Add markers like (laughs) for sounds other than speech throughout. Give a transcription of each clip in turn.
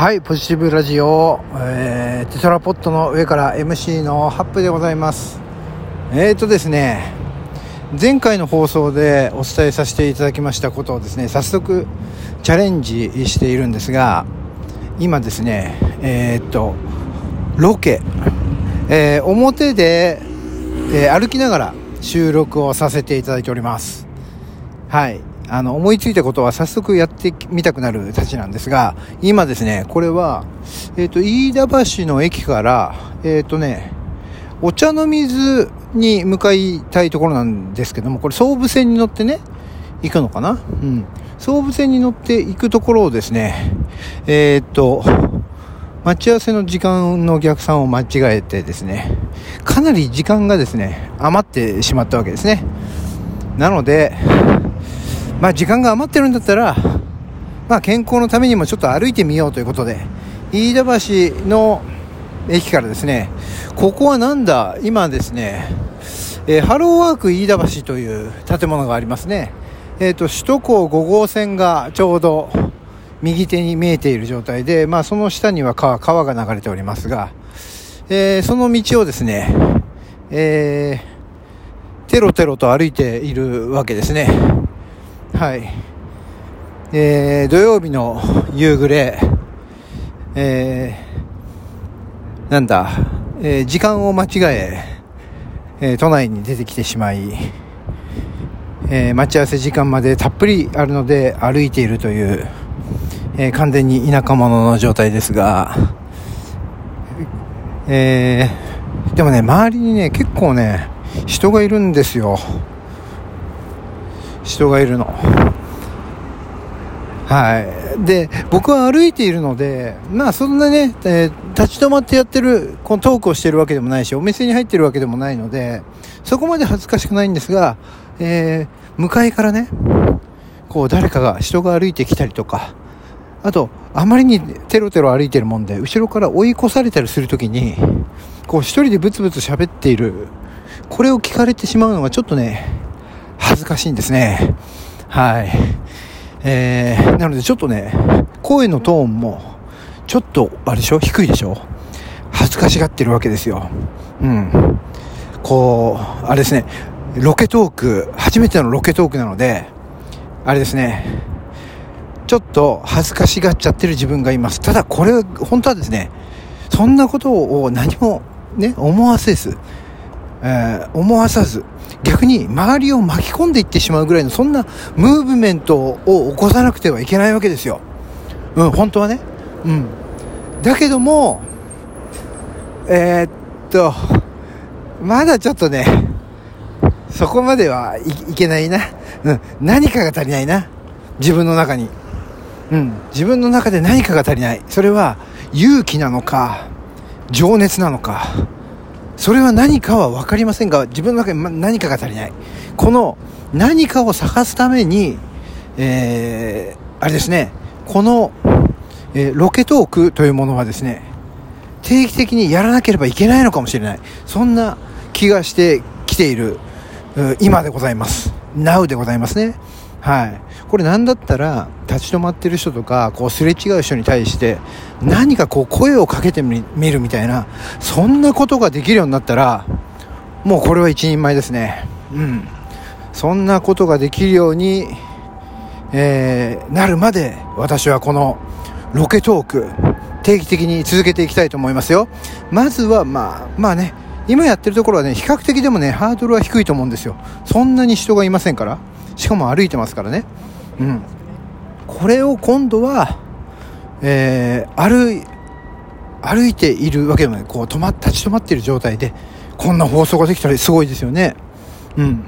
はい、ポジティブラジオ、えー、テトラポットの上から MC のハップでございます。えーとですね、前回の放送でお伝えさせていただきましたことをですね、早速チャレンジしているんですが、今ですね、えー、っと、ロケ、えー表で、えー歩きながら収録をさせていただいております。はい。あの、思いついたことは早速やってみたくなるたちなんですが、今ですね、これは、えっ、と、飯田橋の駅から、えっ、とね、お茶の水に向かいたいところなんですけども、これ総武線に乗ってね、行くのかな？うん。総武線に乗って行くところをですね、えっ、と、待ち合わせの時間の逆算を間違えてですね、かなり時間がですね、余ってしまったわけですね。なので、まあ時間が余ってるんだったら、まあ健康のためにもちょっと歩いてみようということで、飯田橋の駅からですね、ここはなんだ、今ですね、えーハローワーク飯田橋という建物がありますね。えっ、と、首都高5号線がちょうど右手に見えている状態で、まあその下には川川が流れておりますが、えーその道をですね、えーテロテロと歩いているわけですね。はい。えー土曜日の夕暮れ、えーなんだ、えー時間を間違ええー都内に出てきてしまい、えー待ち合わせ時間までたっぷりあるので歩いているという、えー完全に田舎者の状態ですが、えーでもね、周りにね、結構ね、人がいるんですよ。人がいるの。はい。で、僕は歩いているので、まあそんなね、えー立ち止まってやってる、このトークをしてるわけでもないし、お店に入ってるわけでもないので、そこまで恥ずかしくないんですが、えー向かいからね、こう誰かが、人が歩いてきたりとか、あと、あまりにテロテロ歩いてるもんで、後ろから追い越されたりするときに、こう一人でブツブツ喋っている、これを聞かれてしまうのがちょっとね、恥ずかしいんですね。はい。えー、なのでちょっとね、声のトーンも、ちょっと、あれでしょ？低いでしょ？恥ずかしがってるわけですよ。うん。こう、あれですね、ロケトーク、初めてのロケトークなので、あれですね、ちょっと恥ずかしがっちゃってる自分がいます。ただこれ、本当はですね、そんなことを何もね、思わせず、えー思わさず、逆に周りを巻き込んでいってしまうぐらいの、そんなムーブメントを起こさなくてはいけないわけですよ。うん、本当はね。うん。だけども、えーっと、まだちょっとね、そこまではいいけないな。うん、何かが足りないな。自分の中に。うん、自分の中で何かが足りない。それは勇気なのか、情熱なのか、それは何かは分かりませんが、自分の中に何かが足りない。この何かを探すために、えー、あれですね、この、えーロケトークというものはですね、定期的にやらなければいけないのかもしれない。そんな気がしてきている、今でございます。Now でございますね。はい。これなんだったら、立ち止まってる人とか、こうすれ違う人に対して、何かこう声をかけてみるみたいな、そんなことができるようになったら、もうこれは一人前ですね。うん。そんなことができるように、えーなるまで、私はこのロケトーク、定期的に続けていきたいと思いますよ。まずは、まあ、まあね、今やってるところはね、比較的でもね、ハードルは低いと思うんですよ。そんなに人がいませんから。しかも歩いてますからね。うん。これを今度は、えー歩い、歩いているわけでもない。こう、止ま、立ち止まっている状態で、こんな放送ができたらすごいですよね。うん。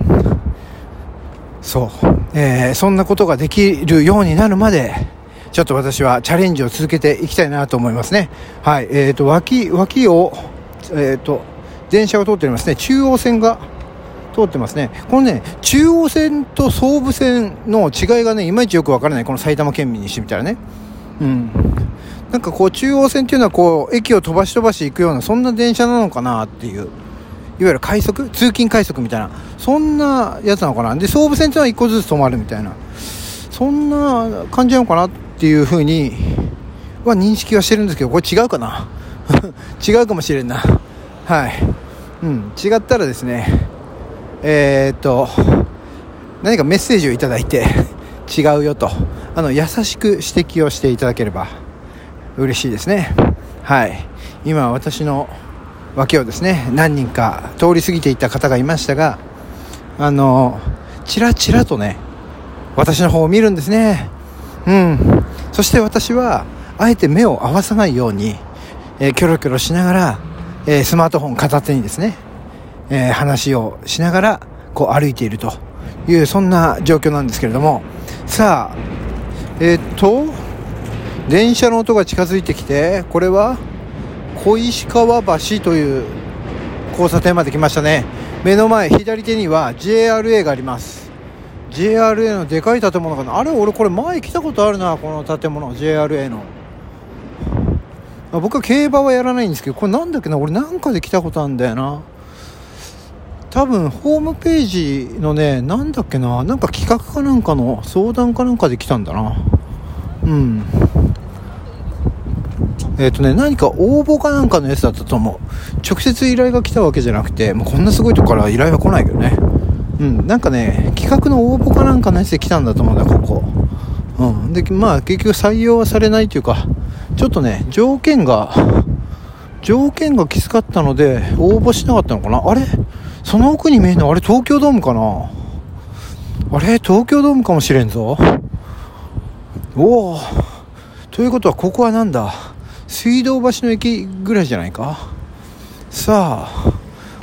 そう。えーそんなことができるようになるまで、ちょっと私はチャレンジを続けていきたいなと思いますね。はい。えっ、と、脇、脇を、えっ、と、電車が通っておりますね。中央線が通ってますね。このね、中央線と総武線の違いがね、いまいちよくわからない。この埼玉県民にしてみたらね。うん。なんかこう、中央線っていうのはこう、駅を飛ばし飛ばし行くような、そんな電車なのかなっていう。いわゆる快速？通勤快速みたいな。そんなやつなのかな。で、総武線っていうのは一個ずつ止まるみたいな。そんな感じなのかなっていうふうには認識はしてるんですけどこれ違うかな？(laughs) 違うかもしれんなはいうん違ったらですねえー、っと何かメッセージをいただいて (laughs) 違うよと。あの優しく指摘をしていただければ嬉しいですね。はい。今私の脇をですね何人か通り過ぎていた方がいましたがあのチラチラとね私の方を見るんですね。うん。そして私はあえて目を合わさないように、えー、キョロキョロしながら、えー、スマートフォン片手にですね、えー、話をしながらこう歩いているというそんな状況なんですけれども。さあえっと電車の音が近づいてきてこれは小石川橋という交差点まで来ましたね。目の前左手には JRA があります。JRA のでかい建物かな。あれ俺これ前来たことあるなこの建物。JRA の。僕は競馬はやらないんですけどこれなんだっけな？俺なんかで来たことあるんだよな。多分ホームページのねなんだっけななんか企画かなんかの相談かなんかで来たんだなうんえっ、ー、とね、何か応募かなんかのやつだったと思う。直接依頼が来たわけじゃなくて、もうこんなすごいとこから依頼は来ないけどね。うん、なんかね、企画の応募かなんかのやつで来たんだと思うんだ、ここ。うん。で、まあ結局採用はされないというか、ちょっとね、条件が、条件がきつかったので、応募しなかったのかなあれ？その奥に見えるのあれ東京ドームかな？あれ東京ドームかもしれんぞ。おお。ということはここはなんだ？水道橋の駅ぐらいじゃないか？さあ。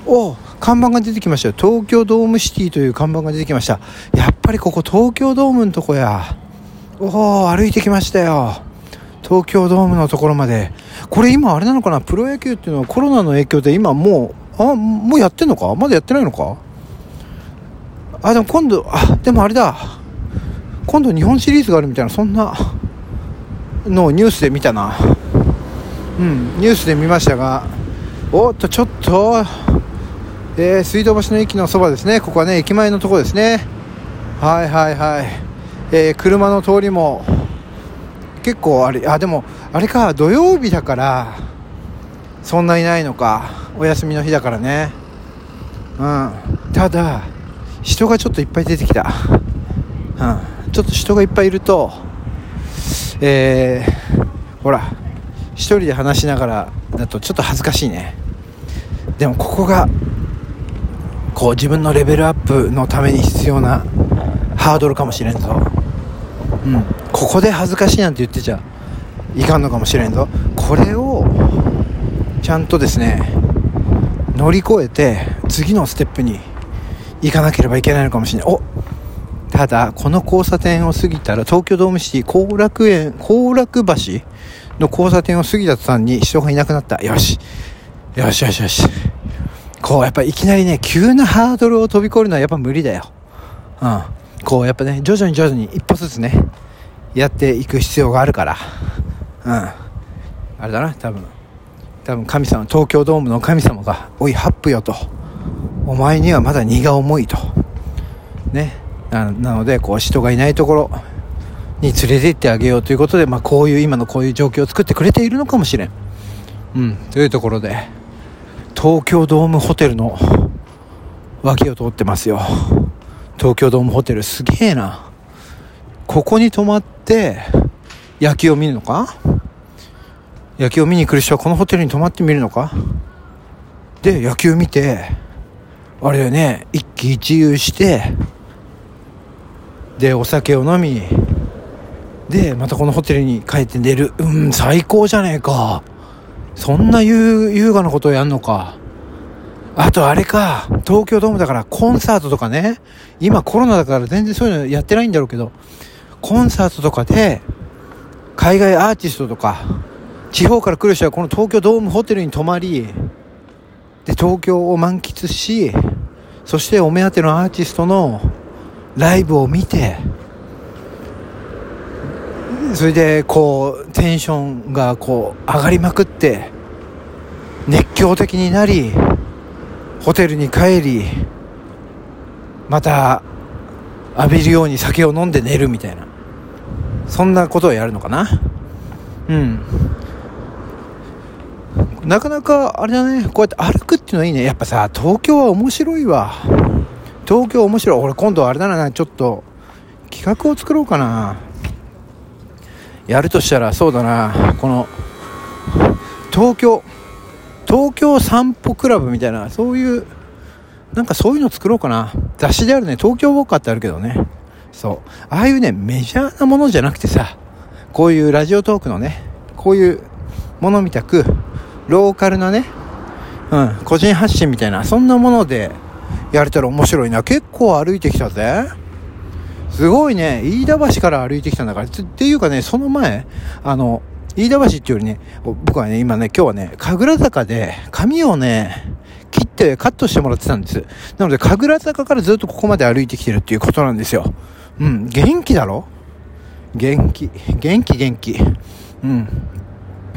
お看板が出てきましたよ。東京ドームシティという看板が出てきました。やっぱりここ東京ドームのとこや。おお歩いてきましたよ。東京ドームのところまで。これ今あれなのかな？プロ野球っていうのはコロナの影響で今もうあもうやってんのか？まだやってないのか？あでも今度あでもあれだ。今度日本シリーズがあるみたいなそんなのをニュースで見たな。うんニュースで見ましたが。おっとちょっと。えー、水道橋の駅のそばですね。ここはね駅前のとこですね。はいはいはい、えー、車の通りも結構あれあでもあれか土曜日だからそんないないのか。お休みの日だからね。うん。ただ人がちょっといっぱい出てきた。うん。ちょっと人がいっぱいいるとえー、ほら一人で話しながらだとちょっと恥ずかしいね。でもここがこう自分のレベルアップのために必要なハードルかもしれんぞ。うん。ここで恥ずかしいなんて言ってちゃいかんのかもしれんぞ。これをちゃんとですね乗り越えて次のステップに行かなければいけないのかもしれない。おただこの交差点を過ぎたら東京ドームシティ後楽園後楽橋の交差点を過ぎた途端に人がいなくなった。よし。よしよしよし。こうやっぱいきなりね急なハードルを飛び越えるのはやっぱ無理だよ。うん。こうやっぱね徐々に徐々に一歩ずつねやっていく必要があるから。うん。あれだな多分。多分神様東京ドームの神様が「おいハップよ」と「お前にはまだ荷が重い」と。ね。なのでこう人がいないところに連れて行ってあげようということで、まあ、こういう今のこういう状況を作ってくれているのかもしれん。うん、というところで東京ドームホテルの脇を通ってますよ。東京ドームホテルすげえな。ここに泊まって野球を見るのか？野球を見に来る人はこのホテルに泊まってみるのか？で野球見てあれだよね一喜一憂してでお酒を飲みでまたこのホテルに帰って寝る。うん最高じゃねえか。そんな優雅なことをやんのか。あとあれか、東京ドームだからコンサートとかね、今コロナだから全然そういうのやってないんだろうけど、コンサートとかで、海外アーティストとか、地方から来る人はこの東京ドームホテルに泊まり、で、東京を満喫し、そしてお目当てのアーティストのライブを見て、それでこうテンションがこう上がりまくって熱狂的になりホテルに帰りまた浴びるように酒を飲んで寝るみたいなそんなことをやるのかなうん。なかなか、あれだね、こうやって歩くっていうのはいいね。やっぱさ、東京は面白いわ。東京面白い。俺今度あれだな、ちょっと、企画を作ろうかな。やるとしたら、そうだな、この、東京、東京散歩クラブみたいな、そういう、なんかそういうの作ろうかな。雑誌であるね、東京ウォーカーってあるけどね。そう。ああいうね、メジャーなものじゃなくてさ、こういうラジオトークのね、こういうものみたく、ローカルなね、うん、個人発信みたいな、そんなものでやれたら面白いな。結構歩いてきたぜ。すごいね、飯田橋から歩いてきたんだから。っていうかね、その前、あの、飯田橋っていうよりね、僕はね、今ね、今日はね、神楽坂で髪をね、切ってカットしてもらってたんです。なので、神楽坂からずっとここまで歩いてきてるっていうことなんですよ。うん、元気だろ？元気。元気元気。うん。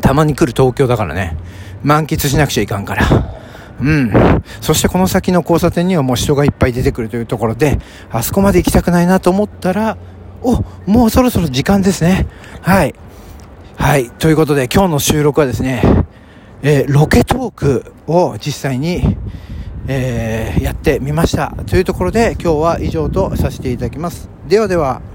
たまに来る東京だからね。満喫しなくちゃいかんから。うん。そしてこの先の交差点にはもう人がいっぱい出てくるというところで、あそこまで行きたくないなと思ったら、お、もうそろそろ時間ですね。はい。はい。ということで今日の収録はですね、えー、ロケトークを実際に、えー、やってみました。というところで今日は以上とさせていただきます。ではでは。